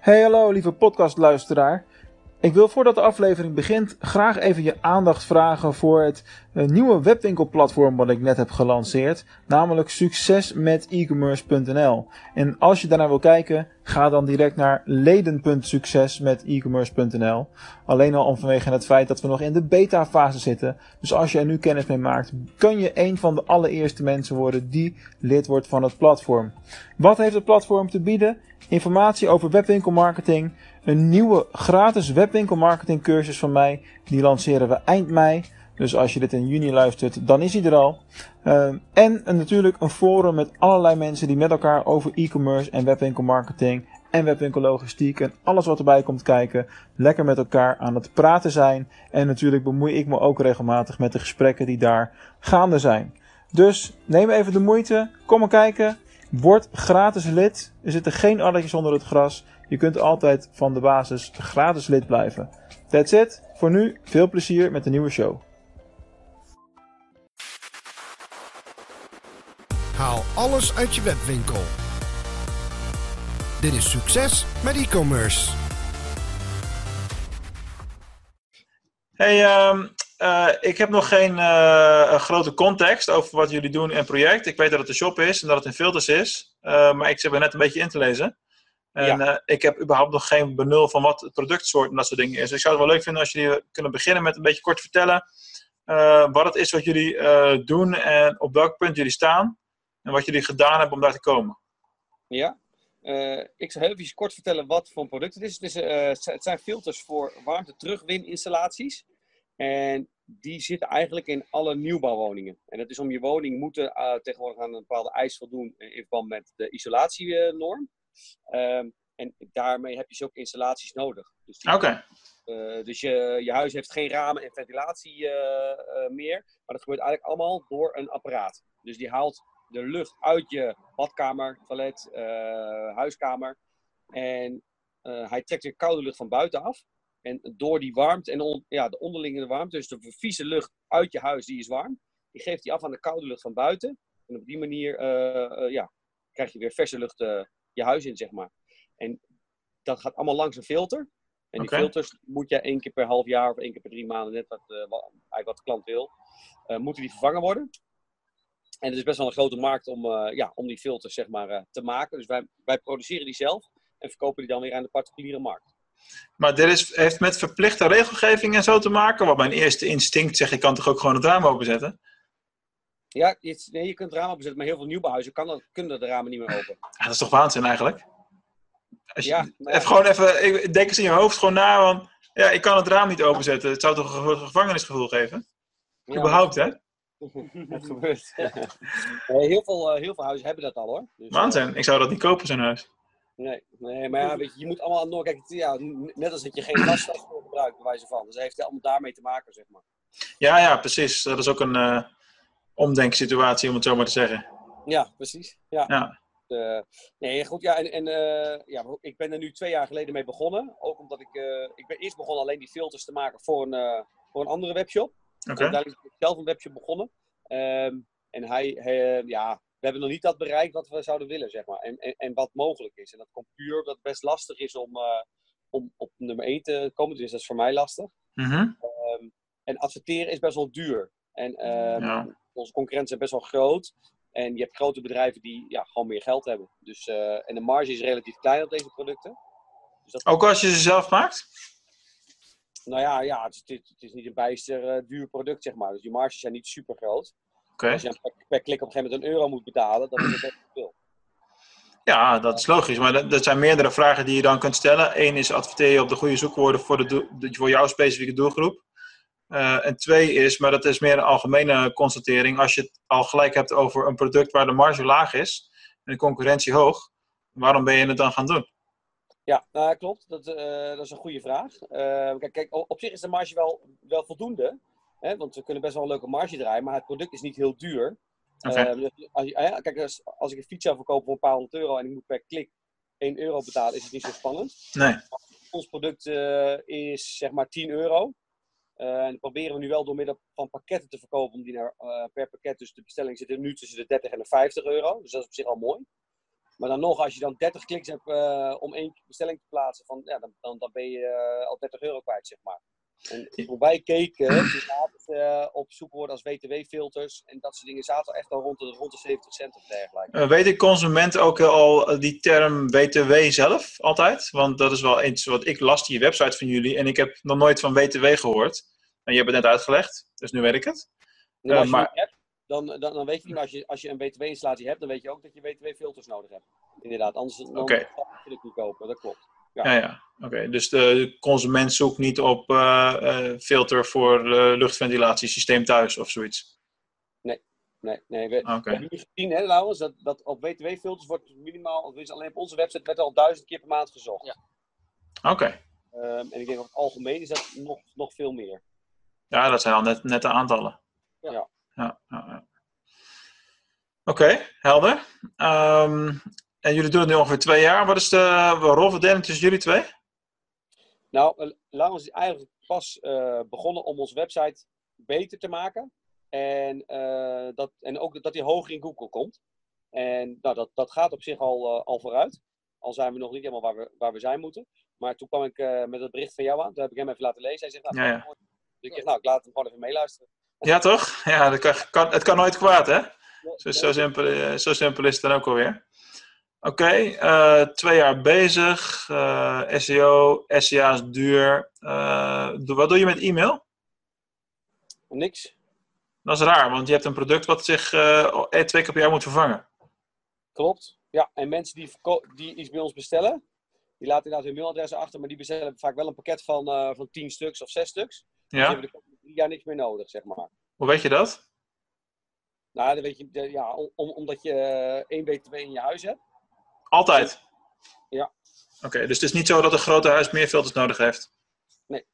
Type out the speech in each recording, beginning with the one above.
Hey hallo lieve podcastluisteraar. Ik wil voordat de aflevering begint graag even je aandacht vragen voor het eh, nieuwe webwinkelplatform wat ik net heb gelanceerd, namelijk succesmetecommerce.nl. En als je daarnaar wil kijken, ga dan direct naar leden.succesmetecommerce.nl. Alleen al om vanwege het feit dat we nog in de beta fase zitten. Dus als je er nu kennis mee maakt, kun je een van de allereerste mensen worden die lid wordt van het platform. Wat heeft het platform te bieden? Informatie over webwinkelmarketing, een nieuwe gratis webwinkelmarketing cursus van mij. Die lanceren we eind mei. Dus als je dit in juni luistert, dan is hij er al. Uh, en natuurlijk een forum met allerlei mensen die met elkaar over e-commerce en webwinkelmarketing en webwinkellogistiek en alles wat erbij komt kijken, lekker met elkaar aan het praten zijn. En natuurlijk bemoei ik me ook regelmatig met de gesprekken die daar gaande zijn. Dus neem even de moeite, kom maar kijken. Word gratis lid. Er zitten geen addertjes onder het gras. Je kunt altijd van de basis gratis lid blijven. That's it. Voor nu veel plezier met de nieuwe show. Haal alles uit je webwinkel. Dit is succes met e-commerce. Hey, um, uh, ik heb nog geen uh, grote context over wat jullie doen en project. Ik weet dat het een shop is en dat het in filters is. Uh, maar ik zit er net een beetje in te lezen. En ja. ik heb überhaupt nog geen benul van wat het productsoort en dat soort dingen is. Dus ik zou het wel leuk vinden als jullie kunnen beginnen met een beetje kort vertellen wat het is wat jullie doen en op welk punt jullie staan. En wat jullie gedaan hebben om daar te komen. Ja, ik zal heel even kort vertellen wat voor een product het is. Het, is, het zijn filters voor warmte terugwin installaties. En die zitten eigenlijk in alle nieuwbouwwoningen. En dat is om je woning moeten uh, tegenwoordig aan een bepaalde eis voldoen in verband met de isolatienorm. Um, en daarmee heb je ook installaties nodig. Dus Oké. Uh, dus je, je huis heeft geen ramen en ventilatie uh, meer. Maar dat gebeurt eigenlijk allemaal door een apparaat. Dus die haalt de lucht uit je badkamer, toilet, huiskamer. En hij trekt de koude lucht van buiten af. En door die warmte en on, ja, de onderlinge warmte, dus de vieze lucht uit je huis, die is warm. Die geeft die af aan de koude lucht van buiten. En op die manier uh, uh, ja, krijg je weer verse lucht uh, je huis in, zeg maar. En dat gaat allemaal langs een filter. En die okay. filters moet je één keer per half jaar of één keer per drie maanden, net wat, wat, eigenlijk wat de klant wil, moeten die vervangen worden. En het is best wel een grote markt om, ja, om die filters zeg maar, te maken. Dus wij, wij produceren die zelf en verkopen die dan weer aan de particuliere markt. Maar dit is, heeft met verplichte regelgeving en zo te maken. Wat mijn eerste instinct zegt, ik kan toch ook gewoon het raam openzetten? Ja, je, nee, je kunt het raam openzetten, maar heel veel nieuwbouwhuizen kan dat, kunnen de ramen niet meer open. Ja, dat is toch waanzin eigenlijk? Als je, ja, maar... even, gewoon even, denk eens in je hoofd gewoon na, want ja, ik kan het raam niet openzetten. Het zou toch een gevangenisgevoel geven? Ja, Überhaupt, hè? Het gebeurt. heel, veel, heel veel huizen hebben dat al, hoor. Dus, waanzin, ik zou dat niet kopen, zo'n huis. Nee, nee, maar ja, weet je, je moet allemaal aan Kijk, ja, net als dat je geen gasstofstof gebruikt, bij wijze van. Dus het heeft allemaal daarmee te maken, zeg maar. Ja, ja, precies. Dat is ook een uh, omdenksituatie, om het zo maar te zeggen. Ja, precies. Ja. ja. Uh, nee, goed. Ja, en, en uh, ja, ik ben er nu twee jaar geleden mee begonnen. Ook omdat ik, ik ben eerst begonnen alleen die filters te maken voor een, voor een andere webshop. Oké. Okay. Daar is ik zelf een webshop begonnen. Um, en hij, hij ja, we hebben nog niet dat bereikt wat we zouden willen, zeg maar. En, en, en wat mogelijk is. En dat komt puur dat het best lastig is om, uh, om op nummer 1 te komen. Dus dat is voor mij lastig. Mm -hmm. um, en adverteren is best wel duur. En um, ja. onze concurrenten zijn best wel groot. En je hebt grote bedrijven die ja, gewoon meer geld hebben. Dus, uh, en de marge is relatief klein op deze producten. Dus dat Ook als je ze zelf maakt? Nou ja, ja het, is, het is niet een bijster uh, duur product, zeg maar. Dus die marges zijn niet super groot. Okay. Als je per, per, klik op een gegeven moment een euro moet betalen, dan is het echt veel. Ja, dat is logisch. Maar dat, dat, zijn meerdere vragen die je dan kunt stellen. Eén is adverteer je op de goede zoekwoorden voor, de, voor jouw specifieke doelgroep. Uh, en twee is, maar dat is meer een algemene constatering, als je het al gelijk hebt over een product waar de marge laag is en de concurrentie hoog, waarom ben je het dan gaan doen? Ja, nou, klopt. Dat, uh, dat is een goede vraag. Uh, kijk, kijk, op zich is de marge wel, wel voldoende. Hè, want we kunnen best wel een leuke marge draaien, maar het product is niet heel duur. Okay. Uh, als, je, uh, kijk, als, als, ik een fiets zou verkopen voor een paar honderd euro en ik moet per klik 1 euro betalen, is het niet zo spannend. Nee. Ons product uh, is zeg maar 10 euro. en dat proberen we nu wel door middel van pakketten te verkopen, om die naar, per pakket, dus de bestelling zit er nu tussen de 30 en de 50 euro. Dus dat is op zich al mooi. Maar dan nog, als je dan 30 kliks hebt eh, om één bestelling te plaatsen, van, ja, dan, dan, dan ben je eh, al 30 euro kwijt, zeg maar. En hoe wij keken, uh, op zoekwoorden als WTW-filters en dat soort dingen zaten echt al rond de, rond de 70 cent of dergelijke. Uh, weet de consument ook al die term WTW zelf altijd? Want dat is wel iets wat ik las, die website van jullie, en ik heb nog nooit van WTW gehoord. En je hebt het net uitgelegd, dus nu weet ik het. Nou, als je maar... hebt, dan, dan, dan weet je niet, maar als je, als je een WTW-installatie hebt, dan weet je ook dat je WTW-filters nodig hebt. Inderdaad, anders dan okay. je het niet kopen, dat klopt. Ja, ja. ja. oké. Dus de consument zoekt niet op uh, uh, filter voor uh, luchtventilatiesysteem thuis of zoiets? Nee, nee, nee. We, okay. we hebben nu gezien, hè, Laurens, dat, dat op WTW-filters wordt minimaal, of is alleen op onze website, werd al duizend keer per maand gezocht. Ja. Oké. Okay. Um, en ik denk over het algemeen is dat nog, nog veel meer. Ja, dat zijn al net, net de aantallen. Ja. ja, ja, ja. Oké, okay, helder. Um, en jullie doen het nu ongeveer twee jaar. Wat is de rolverdeling tussen jullie twee? Nou, Laurens is eigenlijk pas uh, begonnen om onze website beter te maken. En, uh, dat, en ook dat hij hoger in Google komt. En nou, dat, dat gaat op zich al, uh, al vooruit. Al zijn we nog niet helemaal waar we, waar we zijn moeten. Maar toen kwam ik met het bericht van jou aan. Toen heb ik hem even laten lezen. Hij zegt, nou, ja, ja. Dus ik dacht, nou, ik laat hem gewoon even meeluisteren. Ja, toch? Ja, dat kan, kan, het kan nooit kwaad, hè? Zo, zo, simpel, zo simpel is het dan ook alweer. Oké, okay, uh, twee jaar bezig. Uh, SEO, SEA is duur. Uh, wat doe je met e-mail? Niks. Dat is raar, want je hebt een product wat zich twee keer per jaar moet vervangen. Klopt. Ja, en mensen die, die iets bij ons bestellen, die laten inderdaad hun mailadres achter, maar die bestellen vaak wel een pakket van, van tien stuks of zes stuks. Ja. Die hebben de komende drie jaar niks meer nodig, zeg maar. Hoe weet je dat? Nou, dan weet je, ja, om, omdat je één BTW in je huis hebt. Altijd? Ja. Oké, okay, dus het is niet zo dat een grote huis meer filters nodig heeft? Nee.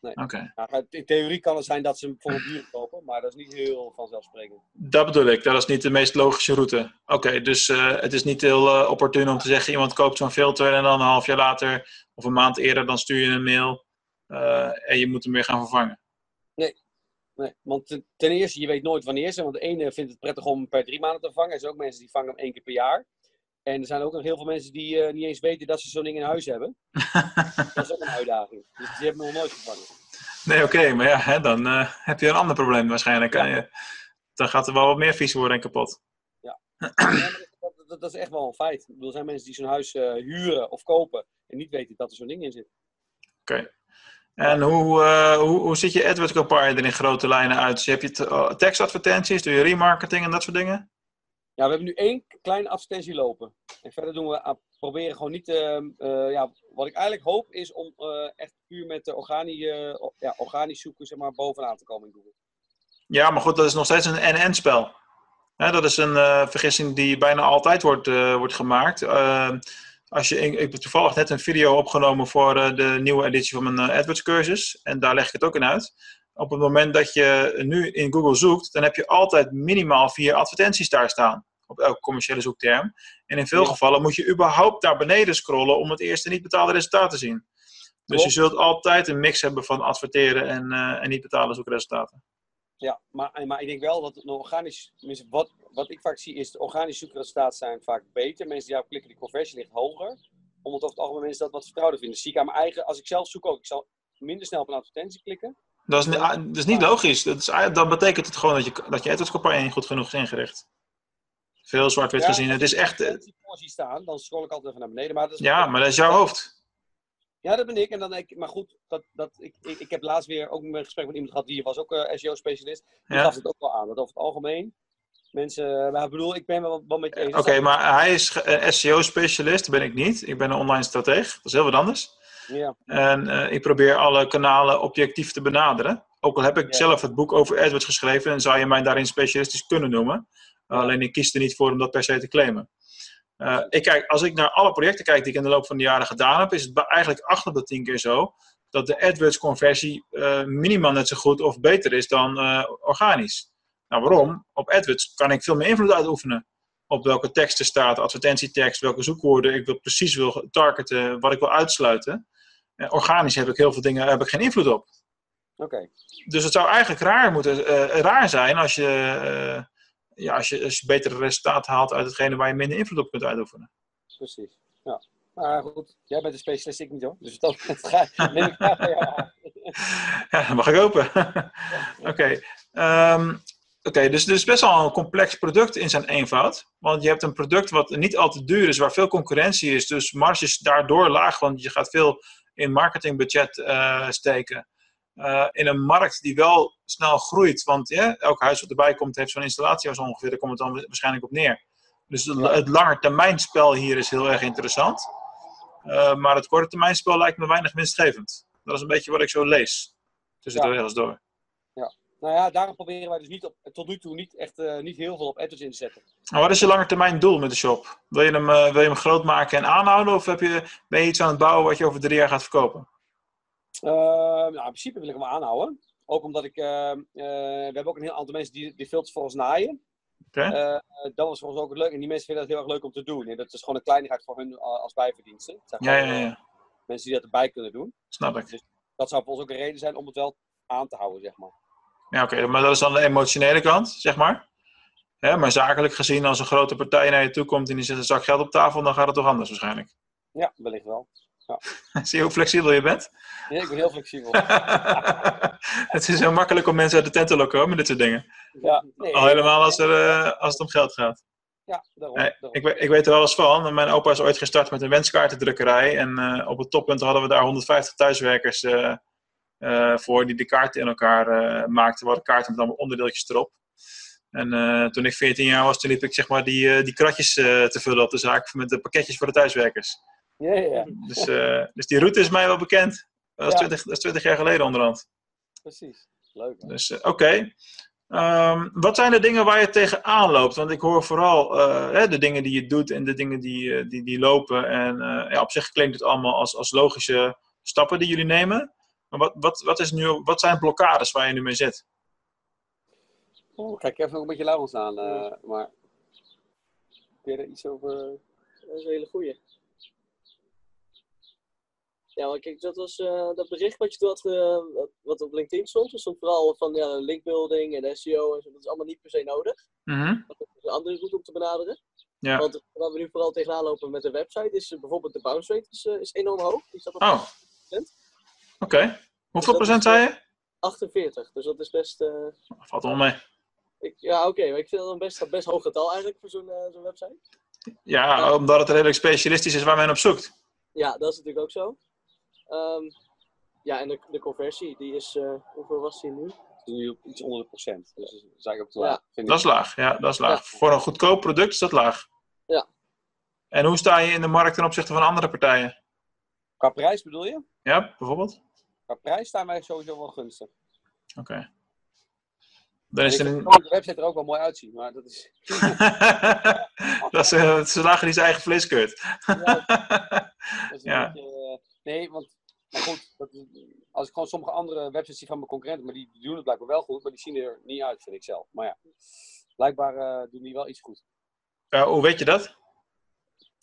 nee. Oké. Okay. Nou, in theorie kan het zijn dat ze hem bijvoorbeeld duur kopen, maar dat is niet heel vanzelfsprekend. Dat bedoel ik, dat is niet de meest logische route. Oké, okay, dus uh, het is niet heel uh, opportun om te zeggen, iemand koopt zo'n filter en dan een half jaar later of een maand eerder, dan stuur je een mail uh, en je moet hem weer gaan vervangen. Nee, Nee, want ten eerste, je weet nooit wanneer ze. Want de ene vindt het prettig om per drie maanden te vangen. Er zijn ook mensen die vangen hem één keer per jaar. En er zijn ook nog heel veel mensen die uh, niet eens weten dat ze zo'n ding in huis hebben. dat is ook een uitdaging. Dus die hebben nog nooit gevangen. Nee, oké. Okay, maar ja, hè, dan uh, heb je een ander probleem waarschijnlijk. Ja. Je, dan gaat er wel wat meer vies worden en kapot. Ja. ja dat, dat, dat, is echt wel een feit. Ik bedoel, er zijn mensen die zo'n huis uh, huren of kopen en niet weten dat er zo'n ding in zit. Oké. Okay. En hoe, hoe, hoe ziet je AdWords-campagne er in grote lijnen uit? Dus heb je tekstadvertenties, doe je remarketing en dat soort dingen? Ja, we hebben nu één kleine advertentie lopen. En verder doen we, uh, proberen gewoon niet, uh, ja, wat ik eigenlijk hoop is om uh, echt puur met de organi, ja, organisch zoeken zeg maar, bovenaan te komen in Google. Ja, maar goed, dat is nog steeds een NN spel. Ja, dat is een vergissing die bijna altijd wordt, wordt gemaakt. als je, ik heb toevallig net een video opgenomen voor de nieuwe editie van mijn AdWords cursus. En daar leg ik het ook in uit op het moment dat je nu in Google zoekt, dan heb je altijd minimaal vier advertenties daar staan. Op elke commerciële zoekterm. En in veel ja. gevallen moet je überhaupt naar beneden scrollen om het eerste niet betaalde resultaat te zien. Dus je zult altijd een mix hebben van adverteren en, uh, en niet betalen zoekresultaten. Ja, maar, maar ik denk wel dat het organisch, wat, wat ik vaak zie is, de organische zoekresultaten zijn vaak beter. Mensen die daarop klikken, die conversie ligt hoger. Omdat over het algemeen mensen dat wat vertrouwder vinden. Zie ik aan mijn eigen, als ik zelf zoek ook, ik zal minder snel op een advertentie klikken. Dat is, dat is niet logisch. Dat, is, dan betekent het gewoon dat je, dat je AdWords-campagne niet goed genoeg is ingericht. Veel zwart-wit ja, gezien. Het is echt... Als ik voor zie staan, dan scroll ik altijd even naar beneden. Maar dat is ja, maar dat is jouw hoofd. Ja, dat ben ik. En dan ik, maar goed, dat, dat, ik, ik, ik heb laatst weer ook een gesprek met iemand gehad, die was ook uh, SEO-specialist. Die ja. gaf het ook wel aan. Dat over het algemeen mensen, maar ik bedoel, ik ben wel, wel met je eens. Oké, okay, maar hij is SEO-specialist, ben ik niet. Ik ben een online strateeg. Dat is heel wat anders. Ja. En uh, ik probeer alle kanalen objectief te benaderen. Ook al heb ik ja. zelf het boek over AdWords geschreven en zou je mij daarin specialistisch kunnen noemen. Alleen ik kies er niet voor om dat per se te claimen. Uh, ik kijk, als ik naar alle projecten kijk die ik in de loop van de jaren gedaan heb, is het eigenlijk 8 op de 10 keer zo dat de AdWords-conversie uh, minimaal net zo goed of beter is dan uh, organisch. Nou, waarom? Op AdWords kan ik veel meer invloed uitoefenen. Op welke teksten staat, advertentietekst, welke zoekwoorden ik wil precies wil targeten, wat ik wil uitsluiten. Organisch heb ik heel veel dingen heb ik geen invloed op. Oké. Okay. Dus het zou eigenlijk raar, moeten, raar zijn als je, ja, als, je, als je betere resultaten haalt uit hetgene waar je minder invloed op kunt uitoefenen. Precies. Ja. Maar goed, jij bent een specialist, ik niet hoor. Dus dat ga neem ik graag van jou aan. Ja, dat mag ik hopen. Oké. Ehm, Oké, dus het is best wel een complex product in zijn eenvoud. Want je hebt een product wat niet al te duur is, waar veel concurrentie is. Dus marges daardoor laag, want je gaat veel in marketingbudget eh, steken. Eh, in een markt die wel snel groeit. Want ja, elk huis wat erbij komt, heeft zo'n installatie als ongeveer. Daar komt het dan waarschijnlijk op neer. Dus het, het langetermijnspel hier is heel erg interessant. Eh, maar het korte termijnspel lijkt me weinig winstgevend. Dat is een beetje wat ik zo lees. Tussen Ja. de regels door. Nou ja, daarom proberen wij dus niet op, tot nu toe niet, echt, eh, niet heel veel op AdWords in te zetten. Maar wat is je langetermijn doel met de shop? Wil je hem, wil je hem groot maken en aanhouden? Of heb je, ben je iets aan het bouwen wat je over drie jaar gaat verkopen? Eh, nou, in principe wil ik hem aanhouden. Ook omdat ik, eh, eh, we hebben ook een heel aantal mensen die, die filters voor ons naaien. Eh, dat was voor ons ook leuk. En die mensen vinden dat heel erg leuk om te doen. En dat is gewoon een kleinigheid voor hun eh, als bijverdiensten. Ja, ja, ja. mensen die dat erbij kunnen doen. Snap ik. Dat zou voor ons ook een reden zijn om het wel aan te houden, zeg maar. Ja, oké. Maar dat is dan de emotionele kant, zeg maar. Maar zakelijk gezien, als een grote partij naar je toe komt en die zet een zak geld op tafel, dan gaat het toch anders waarschijnlijk. Ja, wellicht wel. Zie je hoe flexibel je bent? Nee, ik ben heel flexibel. het is heel makkelijk om mensen uit de tent te lokken hoor, met dit soort dingen. ja, nee, Al helemaal als, er, eh, als het om geld gaat. Ja, daarom. Nee, daarom. ik, ik weet er wel eens van. Mijn opa is ooit gestart met een wenskaartendrukkerij. En eh, op het toppunt hadden we daar 150 thuiswerkers eh, voor die de kaarten in elkaar maakten. We hadden kaarten met allemaal onderdeeltjes erop. En toen ik 14 jaar was, toen liep ik zeg maar die, die kratjes te vullen op de zaak met de pakketjes voor de thuiswerkers. Ja, ja, ja, Dus, eh, dus die route is mij wel bekend. Dat is, Ja. 20, dat is 20 jaar geleden onderhand. precies. Leuk. man. Dus eh, oké. Ehm, wat zijn de dingen waar je tegenaan loopt? Want ik hoor vooral eh, hè, de dingen die je doet en de dingen die, eh, die, die lopen. En eh, ja, op zich klinkt het allemaal als, als logische stappen die jullie nemen. Maar wat, wat, wat, is nu, wat zijn blokkades waar je nu mee zit? Oh, kijk, even nog een beetje Laurens aan. eh, maar kun je er iets over... Dat is een hele goeie. Ja, maar kijk, dat was eh, dat bericht wat je toen had, eh, wat- op LinkedIn stond. Stond vooral van ja, linkbuilding en SEO en zo. Dat is allemaal niet per se nodig. Mhm. Dat is een andere route om te benaderen. Ja. Want waar we nu vooral tegenaan lopen met de website is eh, bijvoorbeeld de bounce rate is, is enorm hoog. Die staat op Oh, oké. Hoeveel dat is, procent zei je? 48. Dus dat is best. Valt wel mee. ik, ja, oké, maar ik vind dat een best, best hoog getal eigenlijk voor zo'n zo'n website. Ja, omdat het redelijk specialistisch is waar men op zoekt. Ja, dat is natuurlijk ook zo. Ehm, ja, en de, de conversie, die is. eh, hoeveel was die nu? Het is nu op iets onder de procent. Dus dat is eigenlijk ook te Ja. laag. vind ik. Dat is laag. Ja, dat is laag. Ja. Voor een goedkoop product is dat laag. Ja. En hoe sta je in de markt ten opzichte van andere partijen? Qua prijs bedoel je? Ja, bijvoorbeeld? Qua prijs staan wij sowieso wel gunstig. Oké. Dan En is er een... de website er ook wel mooi uitziet. Maar dat is... dat is uh, ze lagen die zijn eigen vlees keurt. Ja, dat is een Ja. beetje, eh, nee, want... Maar goed, dat is- als ik gewoon sommige andere websites zie van mijn concurrenten, maar die, die doen het blijkbaar wel goed, maar die zien er niet uit, vind ik zelf. Maar ja, blijkbaar eh, doen die wel iets goed. Ja, hoe weet je dat?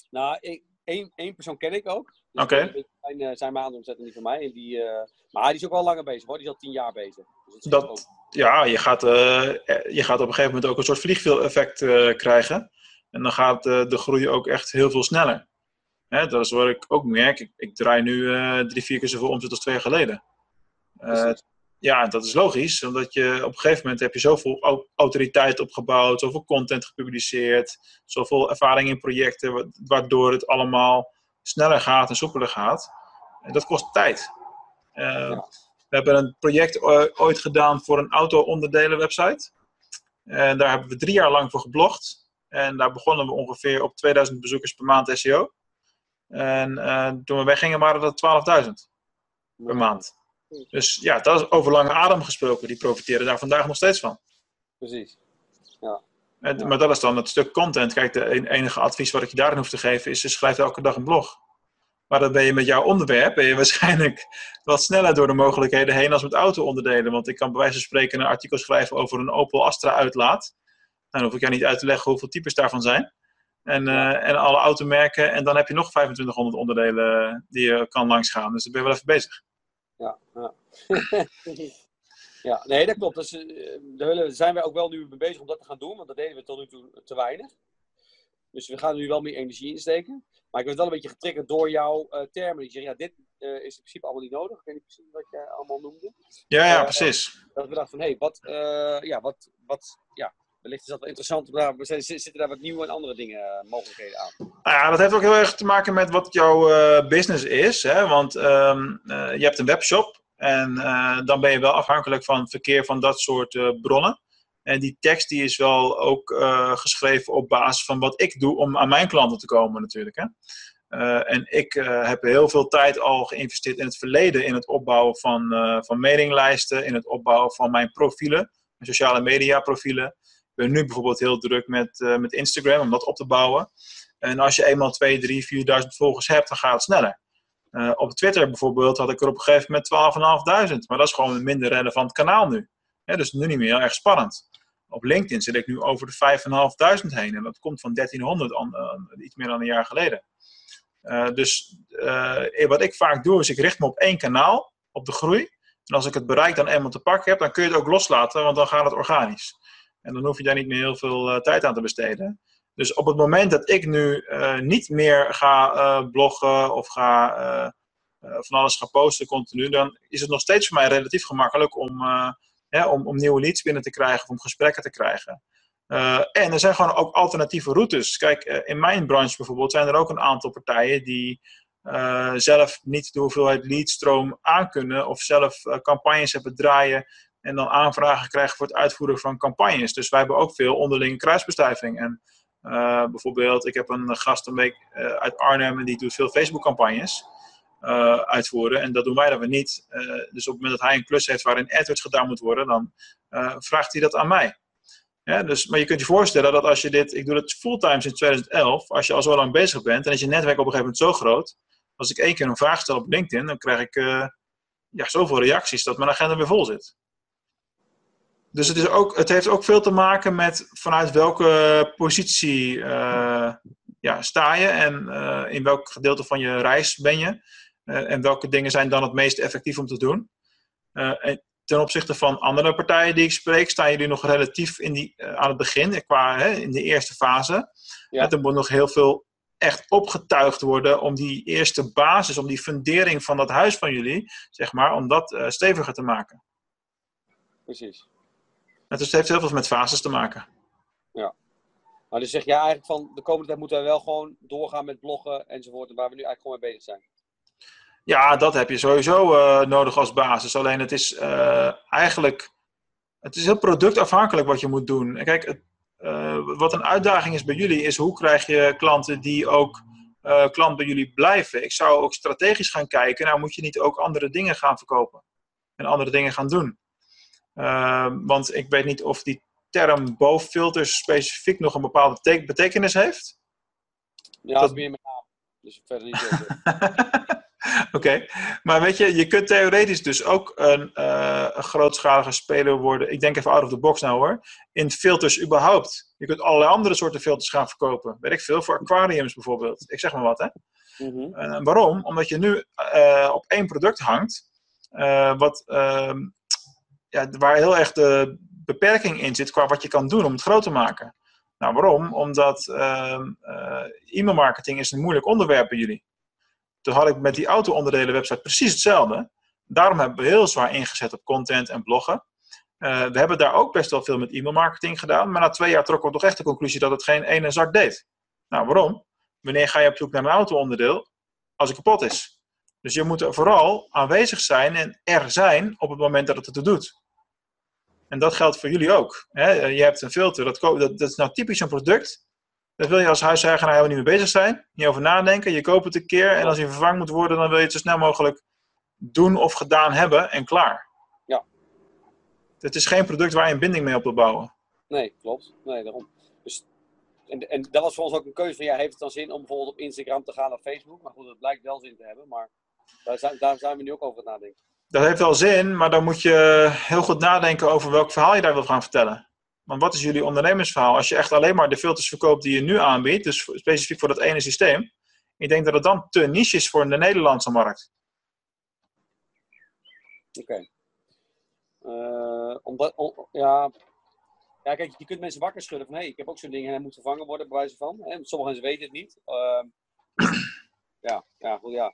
Nou, ik, één, één persoon ken ik ook. Dus Oké. Zijn, eh, zijn maandomzet en die van mij. En die, eh, maar die is ook wel langer bezig hoor. Die is al tien jaar bezig. Dus dat. Ja, je gaat, eh, eh, je gaat op een gegeven moment ook een soort vliegwiel-effect eh, krijgen. En dan gaat eh, de groei ook echt heel veel sneller. Hè, dat is wat ik ook merk. Ik, ik draai nu eh, drie, vier keer zoveel omzet als twee jaar geleden. Eh, ja, dat is logisch, omdat je op een gegeven moment heb je zoveel au- autoriteit opgebouwd, zoveel content gepubliceerd, zoveel ervaring in projecten, wa- waardoor het allemaal sneller gaat en soepeler gaat. En dat kost tijd. Eh, Ja. We hebben een project ooit gedaan voor een auto-onderdelen website. En daar hebben we drie jaar lang voor geblogd. En daar begonnen we ongeveer op 2000 bezoekers per maand SEO. En eh, toen we weggingen waren dat 12.000 per maand. Dus ja, dat is over lange adem gesproken. Die profiteren daar vandaag nog steeds van. Precies. En- Ja. Maar dat is dan het stuk content. Kijk, de en- enige advies wat ik je daarin hoef te geven is, is schrijf elke dag een blog. Maar dan ben je met jouw onderwerp ben je waarschijnlijk wat sneller door de mogelijkheden heen als met auto-onderdelen. Want ik kan bij wijze van spreken een artikel schrijven over een Opel Astra uitlaat. Nou, dan hoef ik jou niet uit te leggen hoeveel types daarvan zijn. En, eh, en alle automerken. En dan heb je nog 2500 onderdelen die je kan langsgaan. Dus dan ben je wel even bezig. Ja, ja. Ja, nee, dat klopt. Is, eh, daar zijn we ook wel nu mee bezig om dat te gaan doen, want dat deden we tot nu toe te weinig. Dus we gaan er nu wel meer energie in steken. Maar ik werd wel een beetje getriggerd door jouw eh, termen. Die zeggen, ja, dit eh, is in principe allemaal niet nodig. Ik weet niet precies wat jij allemaal noemde. Ja, ja, Eh, precies. Dat we dachten van, hé, hey, wat, eh, ja, wat, wat, ja, wellicht is dat wel interessant. We zitten daar wat nieuwe en andere dingen, eh, mogelijkheden aan. Nou ja, dat heeft ook heel erg te maken met wat jouw eh, business is. Hè? Want ehm, eh, je hebt een webshop en dan ben je wel afhankelijk van verkeer van dat soort bronnen. En die tekst die is wel ook geschreven op basis van wat ik doe om aan mijn klanten te komen natuurlijk. Hè? En ik heb heel veel tijd al geïnvesteerd in het verleden in het opbouwen van, van mailinglijsten, in het opbouwen van mijn profielen, mijn sociale media profielen. Ben nu bijvoorbeeld heel druk met, eh, met Instagram om dat op te bouwen. En als je eenmaal 2, 3, 4.000 volgers hebt, dan gaat het sneller. Eh, op Twitter bijvoorbeeld had ik er op een gegeven moment 12.500. Maar dat is gewoon een minder relevant kanaal nu. Hè, dus nu niet meer heel erg spannend. Op LinkedIn zit ik nu over de 5.500 heen. En dat komt van 1300, an- eh, iets meer dan een jaar geleden. Eh, dus wat ik vaak doe, is ik richt me op één kanaal, op de groei. En als ik het bereik dan eenmaal te pakken heb, dan kun je het ook loslaten, want dan gaat het organisch. En dan hoef je daar niet meer heel veel eh, tijd aan te besteden. Dus op het moment dat ik nu eh, niet meer ga eh, bloggen of ga, van alles ga posten continu, dan is het nog steeds voor mij relatief gemakkelijk om, om, om nieuwe leads binnen te krijgen of om gesprekken te krijgen. En er zijn gewoon ook alternatieve routes. Kijk, in mijn branche bijvoorbeeld zijn er ook een aantal partijen die zelf niet de hoeveelheid leadstroom aankunnen of zelf campagnes hebben draaien en dan aanvragen krijgen voor het uitvoeren van campagnes. Dus wij hebben ook veel onderlinge kruisbestuiving. En uh, bijvoorbeeld, ik heb een gast een week uh, uit Arnhem en die doet veel Facebook-campagnes uh, uitvoeren. En dat doen wij dan weer niet. Dus op het moment dat hij een klus heeft waarin AdWords gedaan moet worden, dan vraagt hij dat aan mij. Ja, dus, maar je kunt je voorstellen dat als je dit, ik doe het fulltime sinds 2011, als je al zo lang bezig bent en is je netwerk op een gegeven moment zo groot, als ik één keer een vraag stel op LinkedIn, dan krijg ik ja, zoveel reacties dat mijn agenda weer vol zit. Dus het, is ook, het heeft ook veel te maken met vanuit welke positie uh, ja, sta je en uh, in welk gedeelte van je reis ben je. Uh, en welke dingen zijn dan het meest effectief om te doen. en ten opzichte van andere partijen die ik spreek, staan jullie nog relatief in die, aan het begin, qua hè, in de eerste fase. Ja. Er moet nog heel veel echt opgetuigd worden om die eerste basis, om die fundering van dat huis van jullie, zeg maar, om dat steviger te maken. Precies. Het dus heeft heel veel met fases te maken. Ja. Maar dus zeg jij eigenlijk van de komende tijd moeten wij wel gewoon doorgaan met bloggen enzovoort, waar we nu eigenlijk gewoon mee bezig zijn. Ja, dat heb je sowieso uh, nodig als basis. Alleen het is uh, eigenlijk, het is heel productafhankelijk wat je moet doen. Kijk, het, uh, wat een uitdaging is bij jullie is hoe krijg je klanten die ook klant bij jullie blijven. Ik zou ook strategisch gaan kijken, nou moet je niet ook andere dingen gaan verkopen en andere dingen gaan doen. Uh, want ik weet niet of die term bovenfilters specifiek nog een bepaalde betekenis heeft. Ja, dat is meer met naam. Dus verder niet. Oké, okay. maar weet je, je kunt theoretisch dus ook een, uh, een, grootschalige speler worden. Ik denk even out of the box nou hoor. In filters überhaupt. Je kunt allerlei andere soorten filters gaan verkopen. Weet ik veel, voor aquariums bijvoorbeeld. Ik zeg maar wat hè. Mm -hmm. uh, waarom? Omdat je nu uh, op één product hangt. wat ehm, waar heel erg de beperking in zit qua wat je kan doen om het groot te maken. Nou, waarom? Omdat uh, uh, e-mailmarketing is een moeilijk onderwerp bij jullie. Toen had ik met die auto-onderdelen website precies hetzelfde. Daarom hebben we heel zwaar ingezet op content en bloggen. Uh, we hebben daar ook best wel veel met e-mailmarketing gedaan. Maar na twee jaar trokken we toch echt de conclusie dat het geen ene zak deed. Nou, waarom? Wanneer ga je op zoek naar een auto-onderdeel? Als het kapot is. Dus je moet er vooral aanwezig zijn en er zijn op het moment dat het het doet. En dat geldt voor jullie ook. Hè? Je hebt een filter, dat, dat, dat, is nou typisch een product. Daar wil je als huiseigenaar helemaal niet mee bezig zijn. Niet over nadenken. Je koopt het een keer en als je vervangen moet worden, dan wil je het zo snel mogelijk doen of gedaan hebben en klaar. Ja. Het is geen product waar je een binding mee op wil bouwen. Nee, klopt. Nee, daarom. Dus, en, en dat was voor ons ook een keuze van, ja, heeft het dan zin om bijvoorbeeld op Instagram te gaan of Facebook? Maar goed, het blijkt wel zin te hebben, maar daar zijn, daar zijn we nu ook over het nadenken dat heeft wel zin, maar dan moet je heel goed nadenken over welk verhaal je daar wil gaan vertellen. Want wat is jullie ondernemersverhaal? Als je echt alleen maar de filters verkoopt die je nu aanbiedt, dus specifiek voor dat ene systeem, ik denk dat het dan te niche is voor de Nederlandse markt. Oké. Eh, omdat, om- ja, ja, kijk, je kunt mensen wakker schudden van hé, hey, ik heb ook zo'n ding en hij moet vervangen worden, bij wijze van. Hè? Sommige mensen weten het niet. Ehm, ja, ja, goed, ja.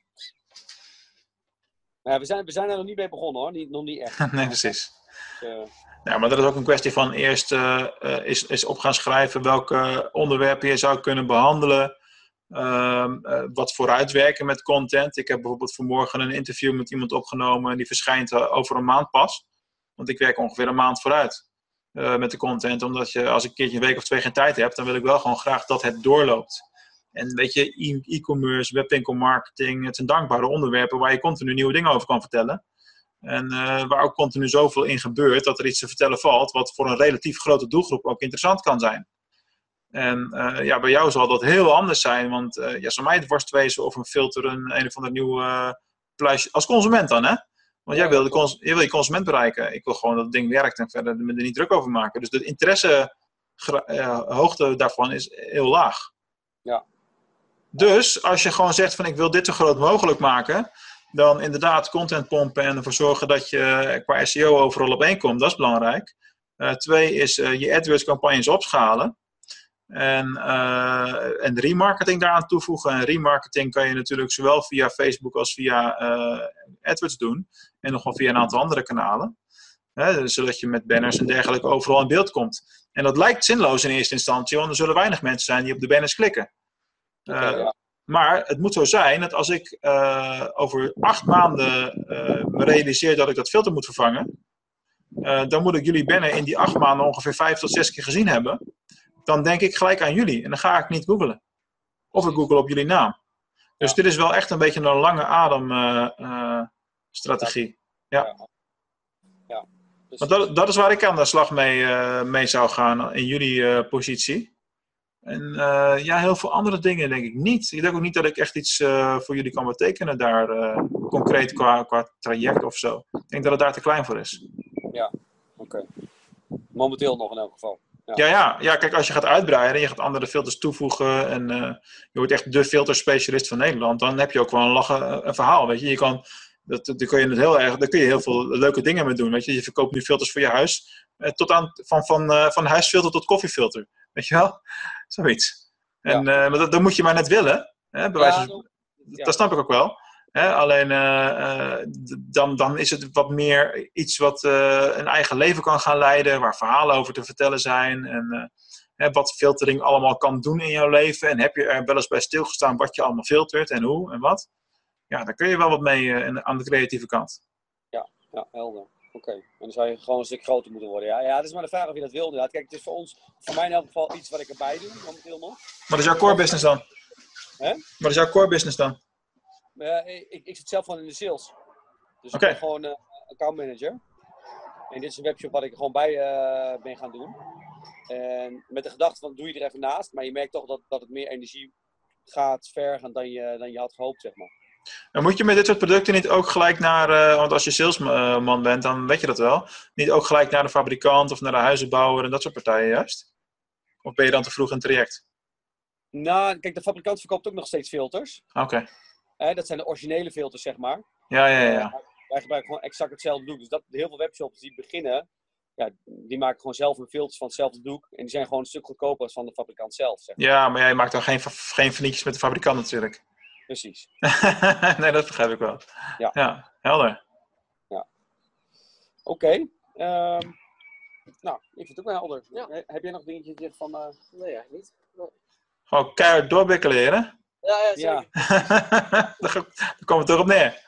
Maar ja, we, zijn, we zijn er nog niet mee begonnen hoor, niet, nog niet echt. nee, precies. Dus, eh, Ja, maar dat is ook een kwestie van eerst eh, eh, is, is op gaan schrijven welke onderwerpen je zou kunnen behandelen. Eh, wat vooruitwerken met content. Ik heb bijvoorbeeld vanmorgen een interview met iemand opgenomen en die verschijnt over een maand pas. Want ik werk ongeveer een maand vooruit met de content. Omdat je als ik een keertje een week of twee geen tijd heb, dan wil ik wel gewoon graag dat het doorloopt. En weet je, e-commerce, webwinkelmarketing, het zijn dankbare onderwerpen waar je continu nieuwe dingen over kan vertellen. En eh, waar ook continu zoveel in gebeurt dat er iets te vertellen valt, wat voor een relatief grote doelgroep ook interessant kan zijn. En eh, ja, bij jou zal dat heel anders zijn, want eh ja, zou mij het worstwezen of een filter een, een of ander nieuw eh pluisje, als consument dan, hè? Want jij wil, de cons- jij wil je consument bereiken. Ik wil gewoon dat het ding werkt en verder me er niet druk over maken. Dus de interesse hoogte daarvan is heel laag. Ja. Dus als je gewoon zegt van ik wil dit zo groot mogelijk maken, dan inderdaad content pompen en ervoor zorgen dat je qua SEO overal op één komt. Dat is belangrijk. Eh, twee is eh, je AdWords campagnes opschalen. En, eh, en remarketing daaraan toevoegen. En remarketing kan je natuurlijk zowel via Facebook als via eh, AdWords doen. En nog wel via een aantal andere kanalen. Hè, zodat je met banners en dergelijke overal in beeld komt. En dat lijkt zinloos in eerste instantie, want er zullen weinig mensen zijn die op de banners klikken. Eh, ja. maar het moet zo zijn dat als ik eh, over acht maanden eh, me realiseer dat ik dat filter moet vervangen, dan moet ik jullie banner in die acht maanden ongeveer vijf tot zes keer gezien hebben. Dan denk ik gelijk aan jullie en dan ga ik niet googlen. Of ik google op jullie naam. Dus Ja. dit is wel echt een beetje een lange adem strategie. Dus- Want dat, dat is waar ik aan de slag mee, mee zou gaan in jullie positie. En eh, ja, heel veel andere dingen denk ik niet. Ik denk ook niet dat ik echt iets eh, voor jullie kan betekenen daar, eh, concreet qua, qua traject of zo. Ik denk dat het daar te klein voor is. Oké. Momenteel nog in elk geval. Ja. Ja, ja, ja, kijk, als je gaat uitbreiden, je gaat andere filters toevoegen en je wordt echt de filterspecialist van Nederland, dan heb je ook wel een, lachen, een verhaal, weet je. Je kan, dat, daar, kun je het heel erg, daar kun je heel veel leuke dingen mee doen, weet je. Je verkoopt nu filters voor je huis, tot aan, van, van, van huisfilter tot koffiefilter, weet je wel. Zoiets. En, eh, maar dat, dat moet je maar net willen, hè, bij wijze Ja, van- ja. dat snap ik ook wel. Hè? Alleen eh, eh, dan, dan is het wat meer iets wat een eigen leven kan gaan leiden, waar verhalen over te vertellen zijn. En hè, wat filtering allemaal kan doen in jouw leven. En heb je er wel eens bij stilgestaan wat je allemaal filtert en hoe en wat. Ja, daar kun je wel wat mee aan de creatieve kant. Ja, helder. Oké. En dan zou je gewoon een stuk groter moeten worden. Ja, ja het is maar de vraag of je dat wil inderdaad. Kijk, het is voor ons, voor mij in elk geval iets wat ik erbij doe, momenteel nog. Wat is jouw core business dan? Hè? Wat is jouw core business dan? Ja, ik, ik zit zelf gewoon in de sales. Dus ik ben gewoon eh account manager. En dit is een webshop wat ik gewoon bij eh, ben gaan doen. En met de gedachte van doe je er even naast. Maar je merkt toch dat, dat het meer energie gaat vergen dan je, dan je had gehoopt, zeg maar. En moet je met dit soort producten niet ook gelijk naar, eh, want als je salesman bent, dan weet je dat wel, niet ook gelijk naar de fabrikant of naar de huizenbouwer en dat soort partijen juist? Of ben je dan te vroeg in het traject? Nou, kijk, de fabrikant verkoopt ook nog steeds filters. Oké. Dat zijn de originele filters, zeg maar. Ja, ja, ja. Eh, wij gebruiken gewoon exact hetzelfde doek. Dus dat, heel veel webshops die beginnen, ja, die maken gewoon zelf hun filters van hetzelfde doek. En die zijn gewoon een stuk goedkoper als van de fabrikant zelf, zeg maar. Ja, maar jij maakt dan geen, geen met de fabrikant natuurlijk. Precies. nee, dat begrijp ik wel. Ja. ja helder. Oké. ehm, nou, ik vind het ook wel helder. Ja. He- Heb jij nog dingetjes van... eh, Nee, eigenlijk niet. Nee. Gewoon keihard doorbikkelen, hè? Ja, ja, zeker. ja, daar, daar komen we toch op neer.